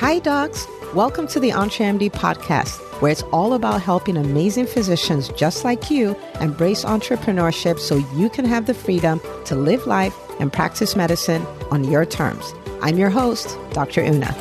Hi, docs. Welcome to the EntreMD podcast, where it's all about helping amazing physicians just like you embrace entrepreneurship so you can have the freedom to live life and practice medicine on your terms. I'm your host, Dr. Una.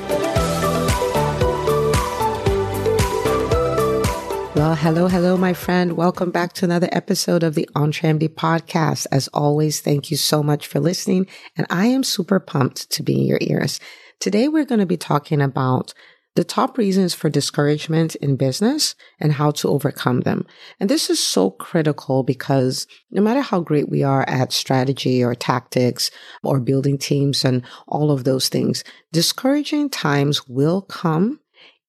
Well, hello, hello, my friend. Welcome back to another episode of the EntreMD podcast. As always, thank you so much for listening. And I am super pumped to be in your ears. Today, we're going to be talking about the top reasons for discouragement in business and how to overcome them. And this is so critical because no matter how great we are at strategy or tactics or building teams and all of those things, discouraging times will come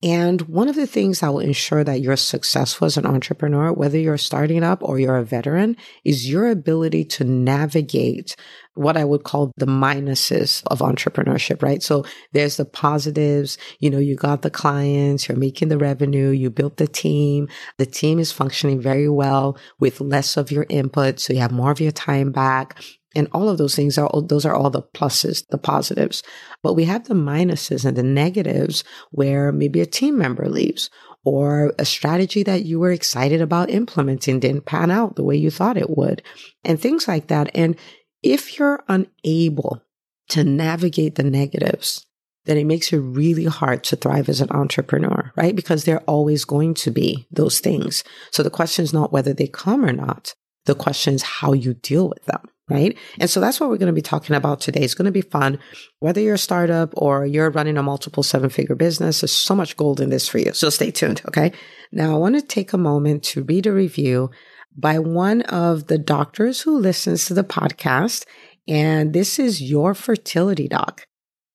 and one of the things that will ensure that you're successful as an entrepreneur, whether you're starting up or you're a veteran, is your ability to navigate what I would call the minuses of entrepreneurship, right? So there's the positives. You know, you got the clients, you're making the revenue, you built the team. The team is functioning very well with less of your input. So you have more of your time back. And all of those things are, those are all the pluses, the positives. But we have the minuses and the negatives where maybe a team member leaves or a strategy that you were excited about implementing didn't pan out the way you thought it would and things like that. And if you're unable to navigate the negatives, then it makes it really hard to thrive as an entrepreneur, right? Because they're always going to be those things. So the question is not whether they come or not. The question is how you deal with them right? And so that's what we're going to be talking about today. It's going to be fun. Whether you're a startup or you're running a multiple seven figure business, there's so much gold in this for you. So stay tuned. Okay. Now I want to take a moment to read a review by one of the doctors who listens to the podcast. And this is your fertility doc.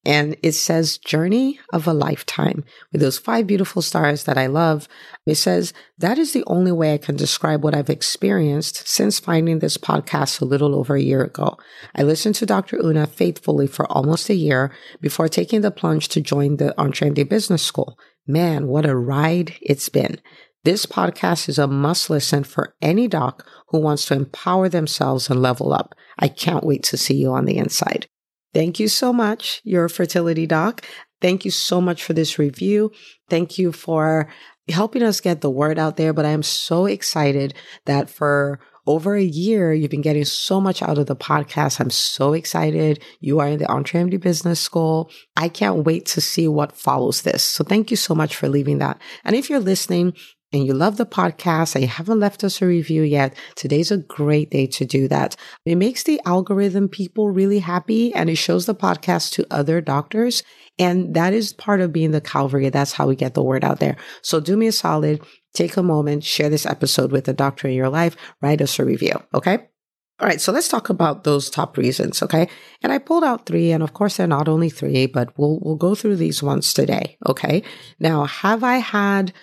And it says journey of a lifetime with those five beautiful stars that I love. It says that is the only way I can describe what I've experienced since finding this podcast a little over a year ago. I listened to Dr. Una faithfully for almost a year before taking the plunge to join the EntreMD Business School. Man, what a ride it's been. This podcast is a must listen for any doc who wants to empower themselves and level up. I can't wait to see you on the inside. Thank you so much, your fertility doc. Thank you so much for this review. Thank you for helping us get the word out there. But I am so excited that for over a year, you've been getting so much out of the podcast. I'm so excited. You are in the EntreMD Business School. I can't wait to see what follows this. So thank you so much for leaving that. And if you're listening and you love the podcast and you haven't left us a review yet, today's a great day to do that. It makes the algorithm people really happy and it shows the podcast to other doctors. And that is part of being the Calvary. That's how we get the word out there. So do me a solid, take a moment, share this episode with a doctor in your life, write us a review. Okay. All right, so let's talk about those top reasons, okay? And I pulled out three, and of course they're not only three, but we'll we'll go through these ones today, okay? Now, have I had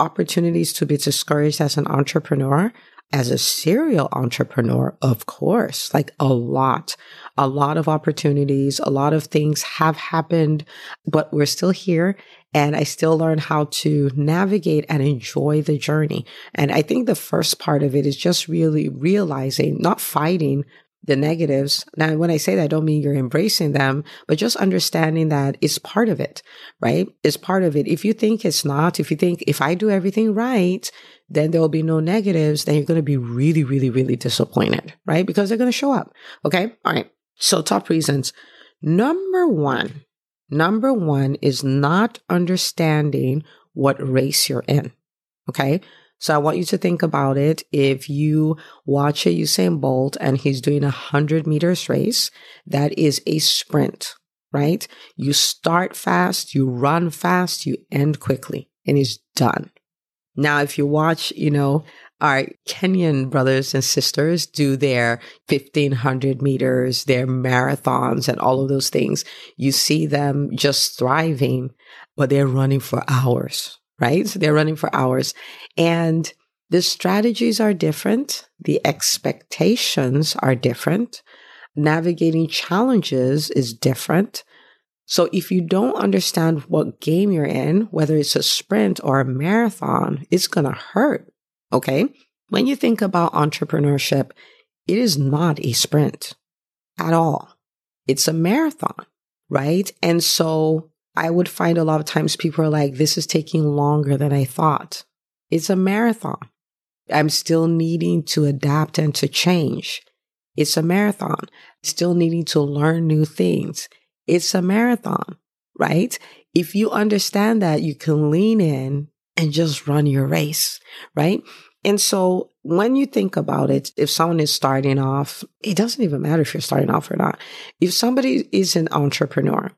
opportunities to be discouraged as an entrepreneur, as a serial entrepreneur, of course, like a lot, a lot of opportunities, a lot of things have happened, but we're still here. And I still learn how to navigate and enjoy the journey. And I think the first part of it is just really realizing, not fighting, the negatives. Now, when I say that, I don't mean you're embracing them, but just understanding that it's part of it, right? It's part of it. If you think it's not, if you think if I do everything right, then there will be no negatives, then you're going to be really, really, really disappointed, right? Because they're going to show up. Okay. All right. So top reasons. Number one, number one is not understanding what race you're in. Okay. So I want you to think about it. If you watch a Usain Bolt and he's doing a hundred meters race, that is a sprint, right? You start fast, you run fast, you end quickly and he's done. Now, if you watch, you know, our Kenyan brothers and sisters do their 1500 meters, their marathons and all of those things, you see them just thriving, but they're running for hours, right? So they're running for hours. And the strategies are different. The expectations are different. Navigating challenges is different. So if you don't understand what game you're in, whether it's a sprint or a marathon, it's going to hurt. Okay. When you think about entrepreneurship, it is not a sprint at all. It's a marathon, right? And so I would find a lot of times people are like, this is taking longer than I thought. It's a marathon. I'm still needing to adapt and to change. It's a marathon. Still needing to learn new things. It's a marathon, right? If you understand that, you can lean in and just run your race, right? And so when you think about it, if someone is starting off, it doesn't even matter if you're starting off or not. If somebody is an entrepreneur,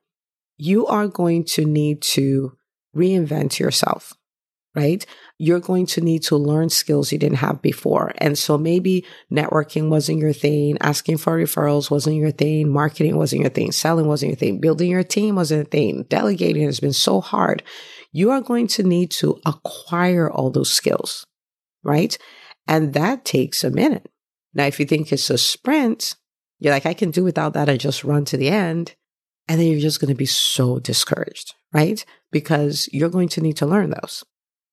you are going to need to reinvent yourself right? You're going to need to learn skills you didn't have before. And so maybe networking wasn't your thing, asking for referrals wasn't your thing, marketing wasn't your thing, selling wasn't your thing, building your team wasn't a thing, delegating has been so hard. You are going to need to acquire all those skills, right? And that takes a minute. Now, if you think it's a sprint, you're like, I can do without that and just run to the end. And then you're just going to be so discouraged, right? Because you're going to need to learn those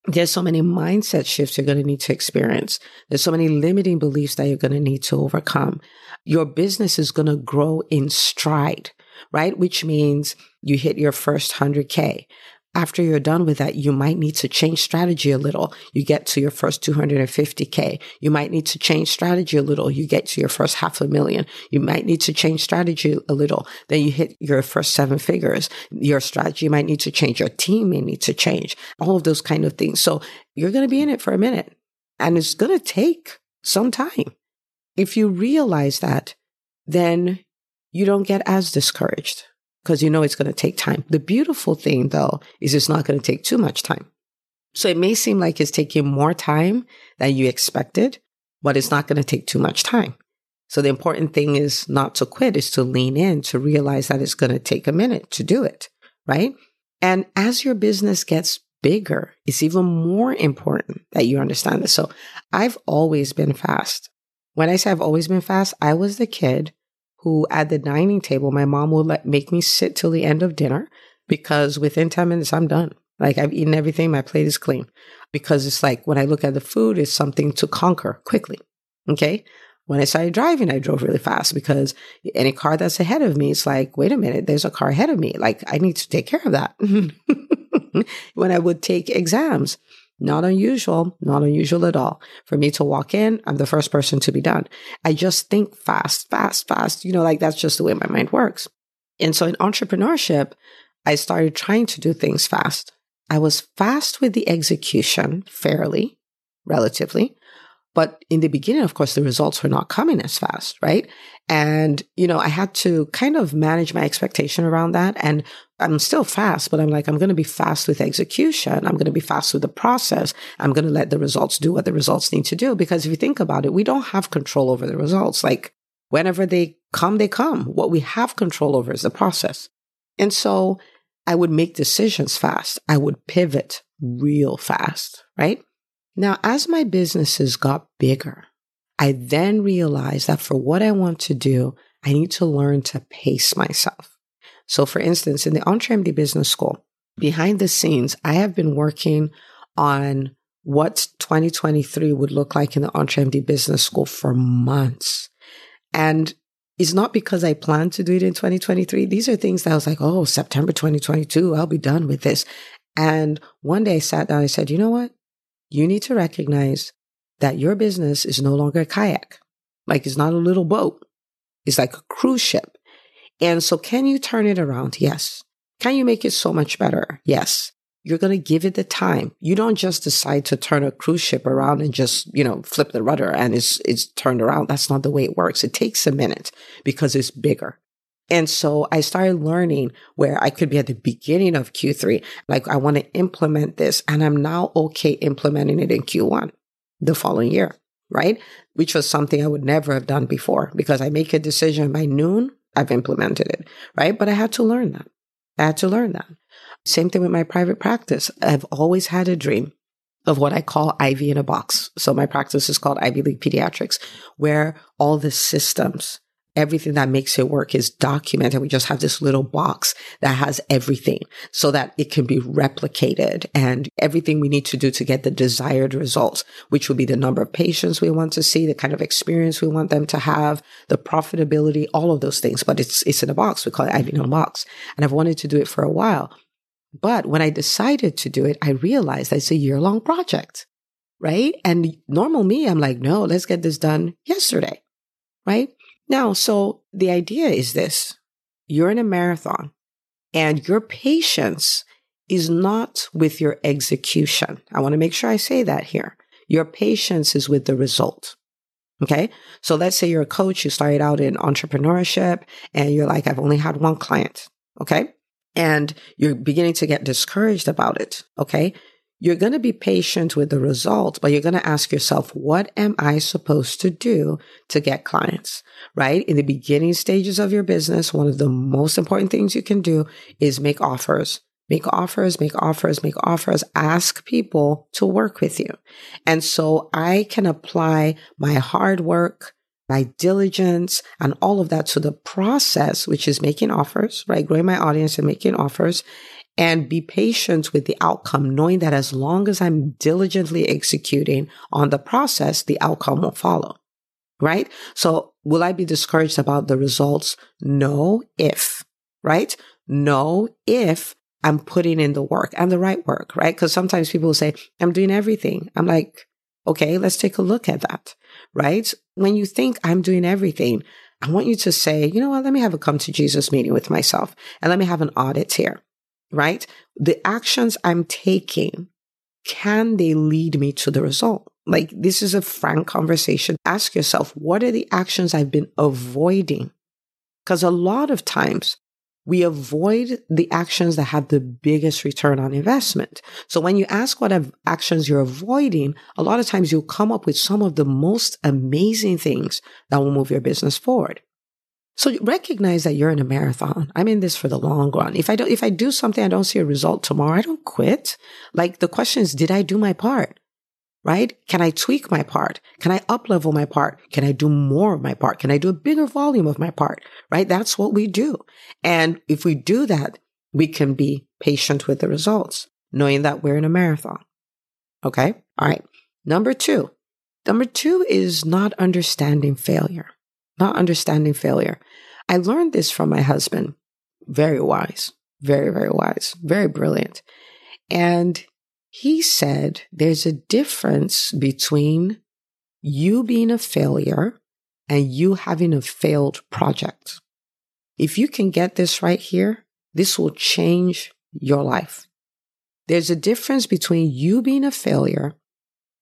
there's so many mindset shifts you're going to need to experience. There's so many limiting beliefs that you're going to need to overcome. Your business is going to grow in stride, right? Which means you hit your first 100K after you're done with that, you might need to change strategy a little. You get to your first 250K. You might need to change strategy a little. You get to your first half a million. You might need to change strategy a little. Then you hit your first seven figures. Your strategy might need to change. Your team may need to change. All of those kind of things. So you're going to be in it for a minute and it's going to take some time. If you realize that, then you don't get as discouraged because you know it's going to take time. The beautiful thing though is it's not going to take too much time. So it may seem like it's taking more time than you expected, but it's not going to take too much time. So the important thing is not to quit, is to lean in, to realize that it's going to take a minute to do it, right? And as your business gets bigger, it's even more important that you understand this. So I've always been fast. When I say I've always been fast, I was the kid who at the dining table, my mom would let make me sit till the end of dinner because within 10 minutes, I'm done. Like I've eaten everything. My plate is clean because it's like when I look at the food, it's something to conquer quickly. Okay. When I started driving, I drove really fast because any car that's ahead of me, it's like, wait a minute, there's a car ahead of me. Like I need to take care of that. when I would take exams, not unusual, not unusual at all. For me to walk in, I'm the first person to be done. I just think fast, fast, fast. You know, like that's just the way my mind works. And so in entrepreneurship, I started trying to do things fast. I was fast with the execution, fairly, relatively. But in the beginning, of course, the results were not coming as fast, right? And, you know, I had to kind of manage my expectation around that. And I'm still fast, but I'm like, I'm going to be fast with execution. I'm going to be fast with the process. I'm going to let the results do what the results need to do. Because if you think about it, we don't have control over the results. Like whenever they come, they come. What we have control over is the process. And so I would make decisions fast. I would pivot real fast, right? Now, as my businesses got bigger, I then realized that for what I want to do, I need to learn to pace myself. So, for instance, in the EntreMD Business School, behind the scenes, I have been working on what 2023 would look like in the EntreMD Business School for months. And it's not because I plan to do it in 2023. These are things that I was like, oh, September 2022, I'll be done with this. And one day I sat down, I said, you know what? You need to recognize that your business is no longer a kayak. Like it's not a little boat. It's like a cruise ship. And so can you turn it around? Yes. Can you make it so much better? Yes. You're going to give it the time. You don't just decide to turn a cruise ship around and just, you know, flip the rudder and it's, it's turned around. That's not the way it works. It takes a minute because it's bigger. And so I started learning where I could be at the beginning of Q3. Like I want to implement this and I'm now okay implementing it in Q1 the following year, right? Which was something I would never have done before because I make a decision by noon, I've implemented it, right? But I had to learn that. I had to learn that. Same thing with my private practice. I've always had a dream of what I call Ivy in a box. So my practice is called Ivy League Pediatrics, where all the systems, everything that makes it work is documented. We just have this little box that has everything so that it can be replicated and everything we need to do to get the desired results, which would be the number of patients we want to see, the kind of experience we want them to have, the profitability, all of those things. But it's, it's in a box. We call it Ivy a box. And I've wanted to do it for a while. But when I decided to do it, I realized it's a year long project, right? And normal me, I'm like, no, let's get this done yesterday, right? Now, so the idea is this you're in a marathon and your patience is not with your execution. I want to make sure I say that here. Your patience is with the result. Okay. So let's say you're a coach, you started out in entrepreneurship and you're like, I've only had one client. Okay. And you're beginning to get discouraged about it. Okay. You're going to be patient with the result, but you're going to ask yourself, what am I supposed to do to get clients? Right? In the beginning stages of your business, one of the most important things you can do is make offers. Make offers, make offers, make offers, ask people to work with you. And so I can apply my hard work, my diligence and all of that to the process, which is making offers, right? Growing my audience and making offers and be patient with the outcome, knowing that as long as I'm diligently executing on the process, the outcome will follow. Right? So will I be discouraged about the results? No, if, right? No, if I'm putting in the work and the right work, right? Because sometimes people say, I'm doing everything. I'm like, okay, let's take a look at that, right? When you think I'm doing everything, I want you to say, you know what? Let me have a come to Jesus meeting with myself and let me have an audit here right? The actions I'm taking, can they lead me to the result? Like this is a frank conversation. Ask yourself, what are the actions I've been avoiding? Because a lot of times we avoid the actions that have the biggest return on investment. So when you ask what actions you're avoiding, a lot of times you'll come up with some of the most amazing things that will move your business forward. So recognize that you're in a marathon. I'm in this for the long run. If I don't, if I do something, I don't see a result tomorrow, I don't quit. Like the question is, did I do my part? Right? Can I tweak my part? Can I up level my part? Can I do more of my part? Can I do a bigger volume of my part? Right? That's what we do. And if we do that, we can be patient with the results, knowing that we're in a marathon. Okay. All right. Number two. Number two is not understanding failure not understanding failure. I learned this from my husband. Very wise, very, very wise, very brilliant. And he said there's a difference between you being a failure and you having a failed project. If you can get this right here, this will change your life. There's a difference between you being a failure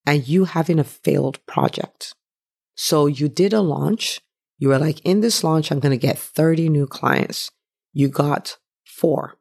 and you having a failed project. So you did a launch you were like, in this launch, I'm going to get 30 new clients. You got four.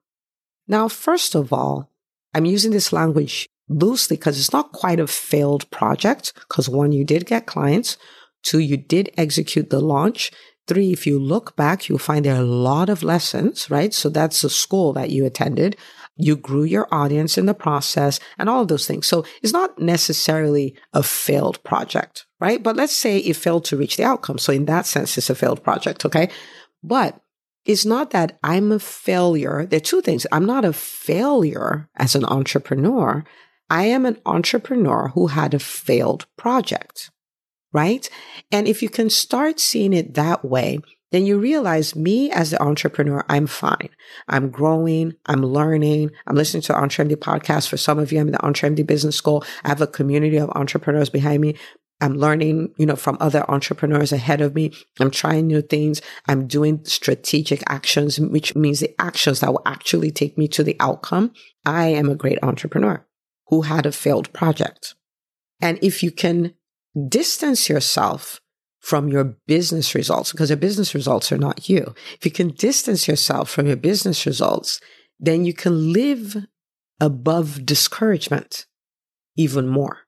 Now, first of all, I'm using this language loosely because it's not quite a failed project. Because one, you did get clients. Two, you did execute the launch. Three, if you look back, you'll find there are a lot of lessons, right? So that's the school that you attended. You grew your audience in the process and all of those things. So it's not necessarily a failed project, right? But let's say it failed to reach the outcome. So in that sense, it's a failed project. Okay. But it's not that I'm a failure. There are two things. I'm not a failure as an entrepreneur. I am an entrepreneur who had a failed project, right? And if you can start seeing it that way, then you realize me as the entrepreneur, I'm fine. I'm growing. I'm learning. I'm listening to EntreMD podcast. For some of you, I'm in the EntreMD business school. I have a community of entrepreneurs behind me. I'm learning, you know, from other entrepreneurs ahead of me. I'm trying new things. I'm doing strategic actions, which means the actions that will actually take me to the outcome. I am a great entrepreneur who had a failed project. And if you can distance yourself from your business results because your business results are not you. If you can distance yourself from your business results, then you can live above discouragement even more,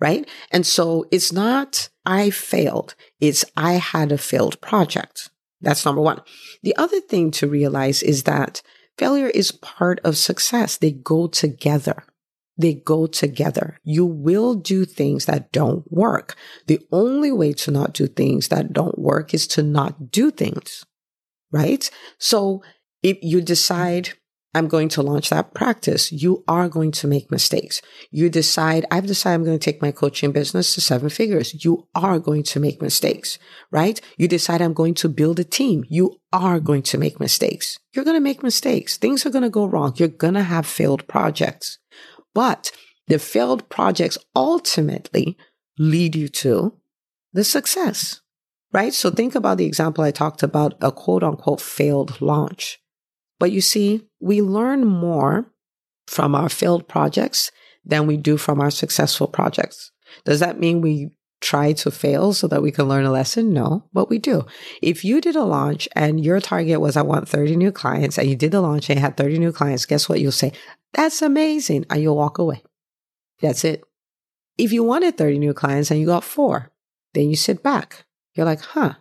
right? And so it's not I failed. It's I had a failed project. That's number one. The other thing to realize is that failure is part of success. They go together. They go together. You will do things that don't work. The only way to not do things that don't work is to not do things, right? So if you decide, I'm going to launch that practice. You are going to make mistakes. You decide, I've decided I'm going to take my coaching business to seven figures. You are going to make mistakes, right? You decide I'm going to build a team. You are going to make mistakes. You're going to make mistakes. Things are going to go wrong. You're going to have failed projects, but the failed projects ultimately lead you to the success, right? So think about the example I talked about a quote unquote failed launch but you see, we learn more from our failed projects than we do from our successful projects. Does that mean we try to fail so that we can learn a lesson? No, but we do. If you did a launch and your target was, I want 30 new clients, and you did the launch and had 30 new clients, guess what? You'll say, that's amazing. And you'll walk away. That's it. If you wanted 30 new clients and you got four, then you sit back. You're like, huh,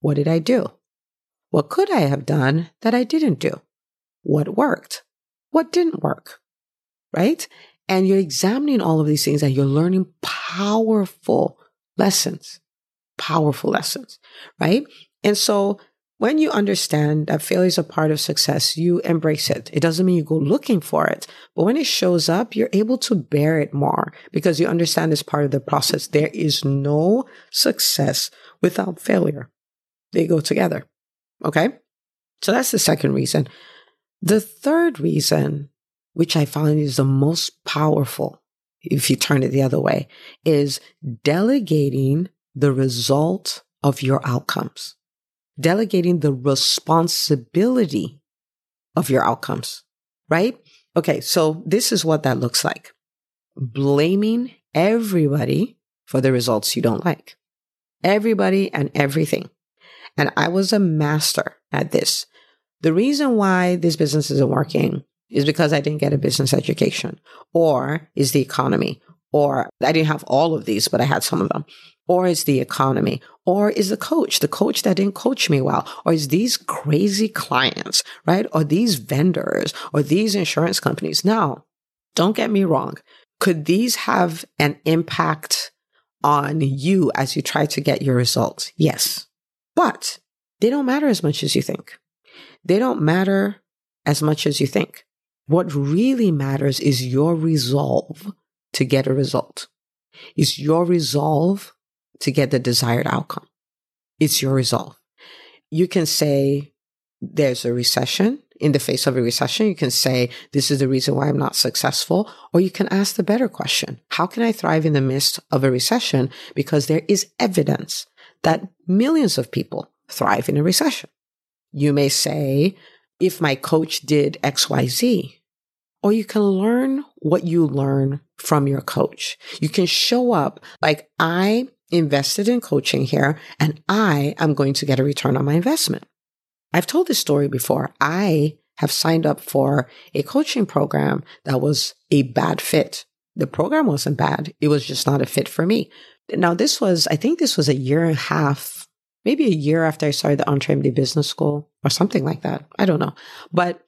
what did I do? What could I have done that I didn't do? What worked? What didn't work? Right? And you're examining all of these things and you're learning powerful lessons, powerful lessons, right? And so when you understand that failure is a part of success, you embrace it. It doesn't mean you go looking for it, but when it shows up, you're able to bear it more because you understand it's part of the process. There is no success without failure. They go together. Okay. So that's the second reason. The third reason, which I find is the most powerful, if you turn it the other way, is delegating the result of your outcomes, delegating the responsibility of your outcomes, right? Okay. So this is what that looks like. Blaming everybody for the results you don't like. Everybody and everything. And I was a master at this. The reason why this business isn't working is because I didn't get a business education, or is the economy, or I didn't have all of these, but I had some of them, or is the economy, or is the coach, the coach that didn't coach me well, or is these crazy clients, right? Or these vendors, or these insurance companies. Now, don't get me wrong. Could these have an impact on you as you try to get your results? Yes. But they don't matter as much as you think. They don't matter as much as you think. What really matters is your resolve to get a result. Is your resolve to get the desired outcome. It's your resolve. You can say there's a recession. In the face of a recession, you can say, this is the reason why I'm not successful. Or you can ask the better question. How can I thrive in the midst of a recession? Because there is evidence that millions of people thrive in a recession. You may say, if my coach did XYZ, or you can learn what you learn from your coach. You can show up like I invested in coaching here and I am going to get a return on my investment. I've told this story before. I have signed up for a coaching program that was a bad fit. The program wasn't bad. It was just not a fit for me. Now, this was, I think this was a year and a half, maybe a year after I started the EntreMD Business School or something like that. I don't know. But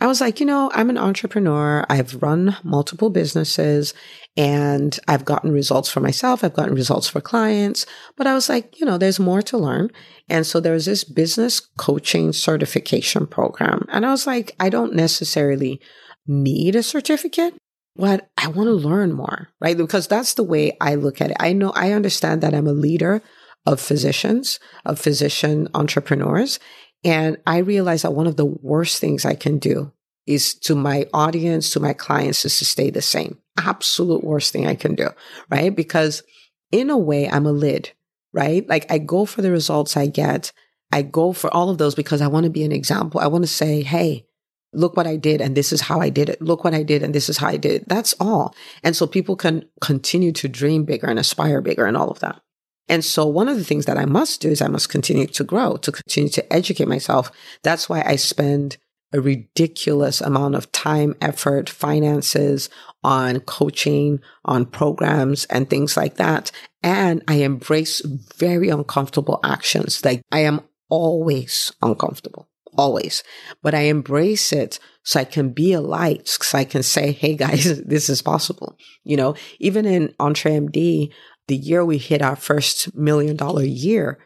I was like, you know, I'm an entrepreneur. I've run multiple businesses and I've gotten results for myself. I've gotten results for clients, but I was like, you know, there's more to learn. And so there was this business coaching certification program. And I was like, I don't necessarily need a certificate, but I want to learn more, right? Because that's the way I look at it. I know, I understand that I'm a leader of physicians, of physician entrepreneurs. And I realize that one of the worst things I can do is to my audience, to my clients, is to stay the same. Absolute worst thing I can do, right? Because in a way, I'm a lid, right? Like I go for the results I get. I go for all of those because I want to be an example. I want to say, Hey, look what I did and this is how I did it. Look what I did and this is how I did it. That's all. And so people can continue to dream bigger and aspire bigger and all of that. And so one of the things that I must do is I must continue to grow, to continue to educate myself. That's why I spend a ridiculous amount of time, effort, finances on coaching, on programs and things like that. And I embrace very uncomfortable actions. Like I am always uncomfortable, always, but I embrace it so I can be a light, so I can say, Hey guys, this is possible. You know, even in EntreMD, the year we hit our first million dollar year,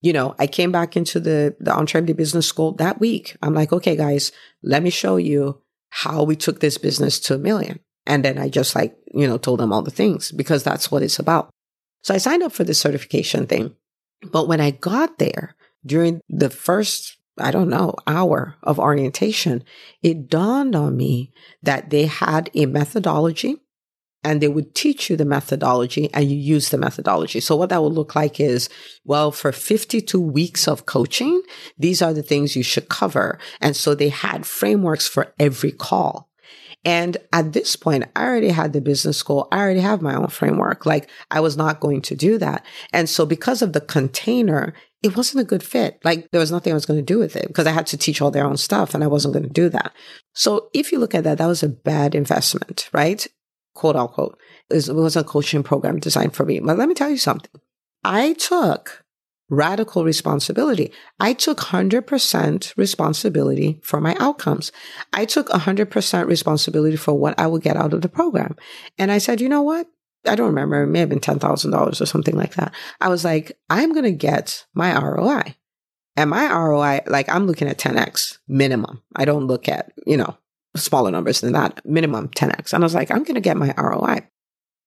you know, I came back into the, the EntreMD business school that week. I'm like, okay, guys, let me show you how we took this business to a million. And then I just like, you know, told them all the things because that's what it's about. So I signed up for the certification thing. But when I got there during the first, I don't know, hour of orientation, it dawned on me that they had a methodology and they would teach you the methodology and you use the methodology. So what that would look like is, well, for 52 weeks of coaching, these are the things you should cover. And so they had frameworks for every call. And at this point, I already had the business school. I already have my own framework. Like I was not going to do that. And so because of the container, it wasn't a good fit. Like there was nothing I was going to do with it because I had to teach all their own stuff and I wasn't going to do that. So if you look at that, that was a bad investment, right? Quote unquote. It was a coaching program designed for me. But let me tell you something. I took radical responsibility. I took 100% responsibility for my outcomes. I took 100% responsibility for what I would get out of the program. And I said, you know what? I don't remember. It may have been $10,000 or something like that. I was like, I'm going to get my ROI. And my ROI, like I'm looking at 10x minimum. I don't look at, you know, smaller numbers than that, minimum 10x. And I was like, I'm going to get my ROI.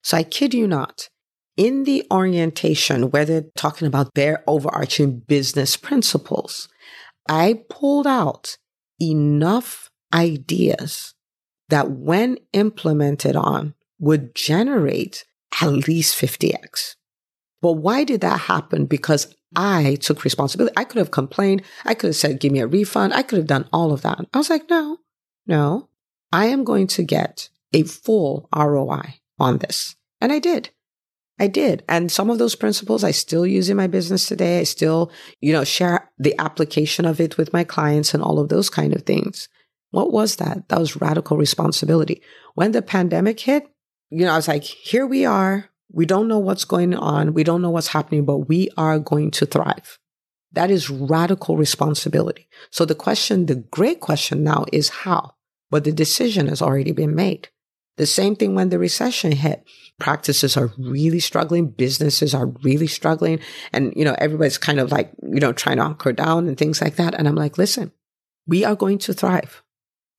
So I kid you not, in the orientation where they're talking about their overarching business principles, I pulled out enough ideas that when implemented on would generate at least 50x. But why did that happen? Because I took responsibility. I could have complained. I could have said, give me a refund. I could have done all of that. I was like, no, no, I am going to get a full ROI on this. And I did. I did. And some of those principles I still use in my business today. I still, you know, share the application of it with my clients and all of those kind of things. What was that? That was radical responsibility. When the pandemic hit, you know, I was like, here we are. We don't know what's going on. We don't know what's happening, but we are going to thrive. That is radical responsibility. So the question, the great question now is how? But the decision has already been made. The same thing when the recession hit. Practices are really struggling. Businesses are really struggling. And, you know, everybody's kind of like, you know, trying to hunker down and things like that. And I'm like, listen, we are going to thrive.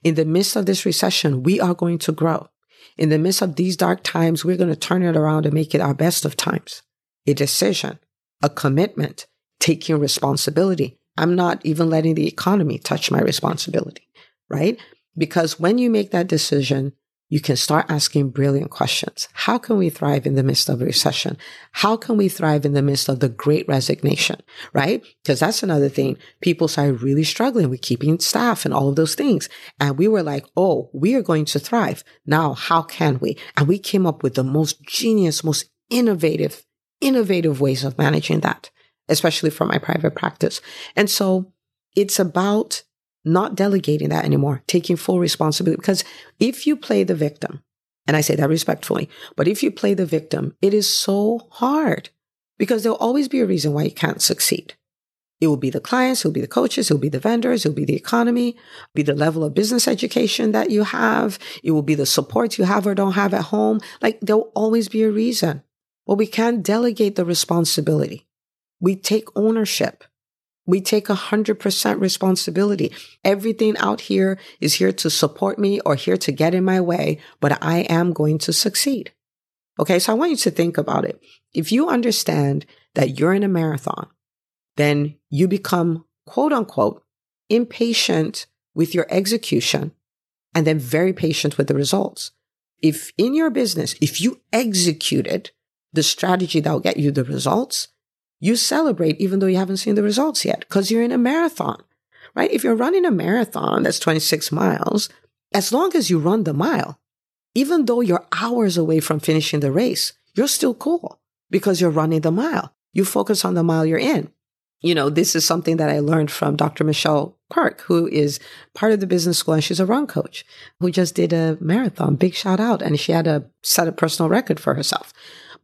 In the midst of this recession, we are going to grow. In the midst of these dark times, we're going to turn it around and make it our best of times. A decision, a commitment, taking responsibility. I'm not even letting the economy touch my responsibility, right? Because when you make that decision, you can start asking brilliant questions. How can we thrive in the midst of a recession? How can we thrive in the midst of the great resignation? Right? Because that's another thing. People started really struggling with keeping staff and all of those things. And we were like, Oh, we are going to thrive. Now, how can we? And we came up with the most genius, most innovative, innovative ways of managing that, especially for my private practice. And so it's about not delegating that anymore, taking full responsibility. Because if you play the victim, and I say that respectfully, but if you play the victim, it is so hard because there'll always be a reason why you can't succeed. It will be the clients, it will be the coaches, it will be the vendors, it will be the economy, be the level of business education that you have, it will be the support you have or don't have at home. Like there'll always be a reason. But we can't delegate the responsibility. We take ownership. We take a hundred percent responsibility. Everything out here is here to support me or here to get in my way, but I am going to succeed. Okay. So I want you to think about it. If you understand that you're in a marathon, then you become quote unquote impatient with your execution and then very patient with the results. If in your business, if you executed the strategy that will get you the results, you celebrate even though you haven't seen the results yet because you're in a marathon, right? If you're running a marathon that's 26 miles, as long as you run the mile, even though you're hours away from finishing the race, you're still cool because you're running the mile. You focus on the mile you're in. You know, this is something that I learned from Dr. Michelle Quirk, who is part of the business school and she's a run coach who just did a marathon. Big shout out. And she had a set a personal record for herself.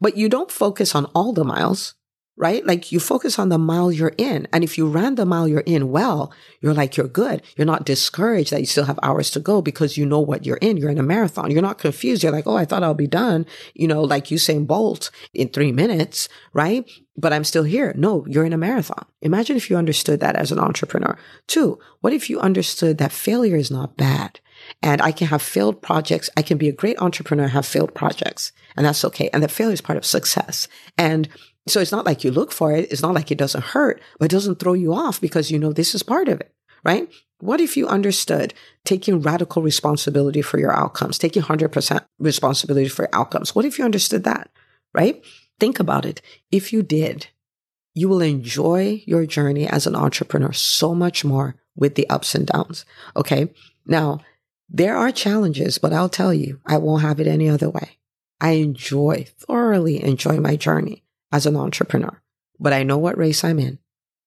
But you don't focus on all the miles right? Like you focus on the mile you're in. And if you ran the mile you're in well, you're like, you're good. You're not discouraged that you still have hours to go because you know what you're in. You're in a marathon. You're not confused. You're like, oh, I thought I'll be done, you know, like Usain Bolt in three minutes, right? but I'm still here. No, you're in a marathon. Imagine if you understood that as an entrepreneur. Two, what if you understood that failure is not bad? And I can have failed projects. I can be a great entrepreneur, have failed projects, and that's okay. And that failure is part of success. And so it's not like you look for it. It's not like it doesn't hurt, but it doesn't throw you off because you know this is part of it, right? What if you understood taking radical responsibility for your outcomes, taking 100% responsibility for your outcomes? What if you understood that, right? Think about it. If you did, you will enjoy your journey as an entrepreneur so much more with the ups and downs. Okay. Now, there are challenges, but I'll tell you, I won't have it any other way. I enjoy, thoroughly enjoy my journey as an entrepreneur, but I know what race I'm in.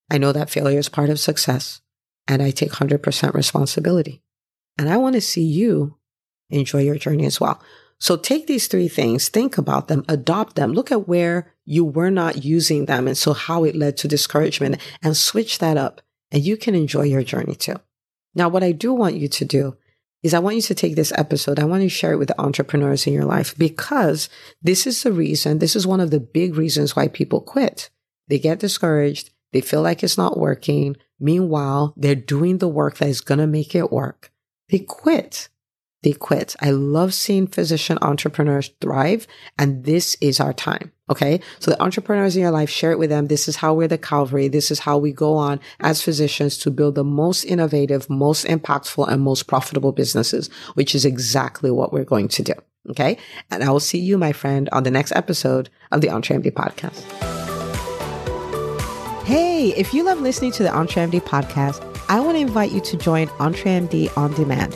I know that failure is part of success and I take 100% responsibility. And I want to see you enjoy your journey as well. So take these three things, think about them, adopt them, look at where you were not using them. And so how it led to discouragement and switch that up and you can enjoy your journey too. Now, what I do want you to do is I want you to take this episode. I want you to share it with the entrepreneurs in your life because this is the reason. This is one of the big reasons why people quit. They get discouraged. They feel like it's not working. Meanwhile, they're doing the work that is going to make it work. They quit they quit. I love seeing physician entrepreneurs thrive, and this is our time. Okay. So the entrepreneurs in your life, share it with them. This is how we're the Calvary. This is how we go on as physicians to build the most innovative, most impactful, and most profitable businesses, which is exactly what we're going to do. Okay. And I will see you, my friend, on the next episode of the EntreMD podcast. Hey, if you love listening to the EntreMD podcast, I want to invite you to join EntreMD on demand.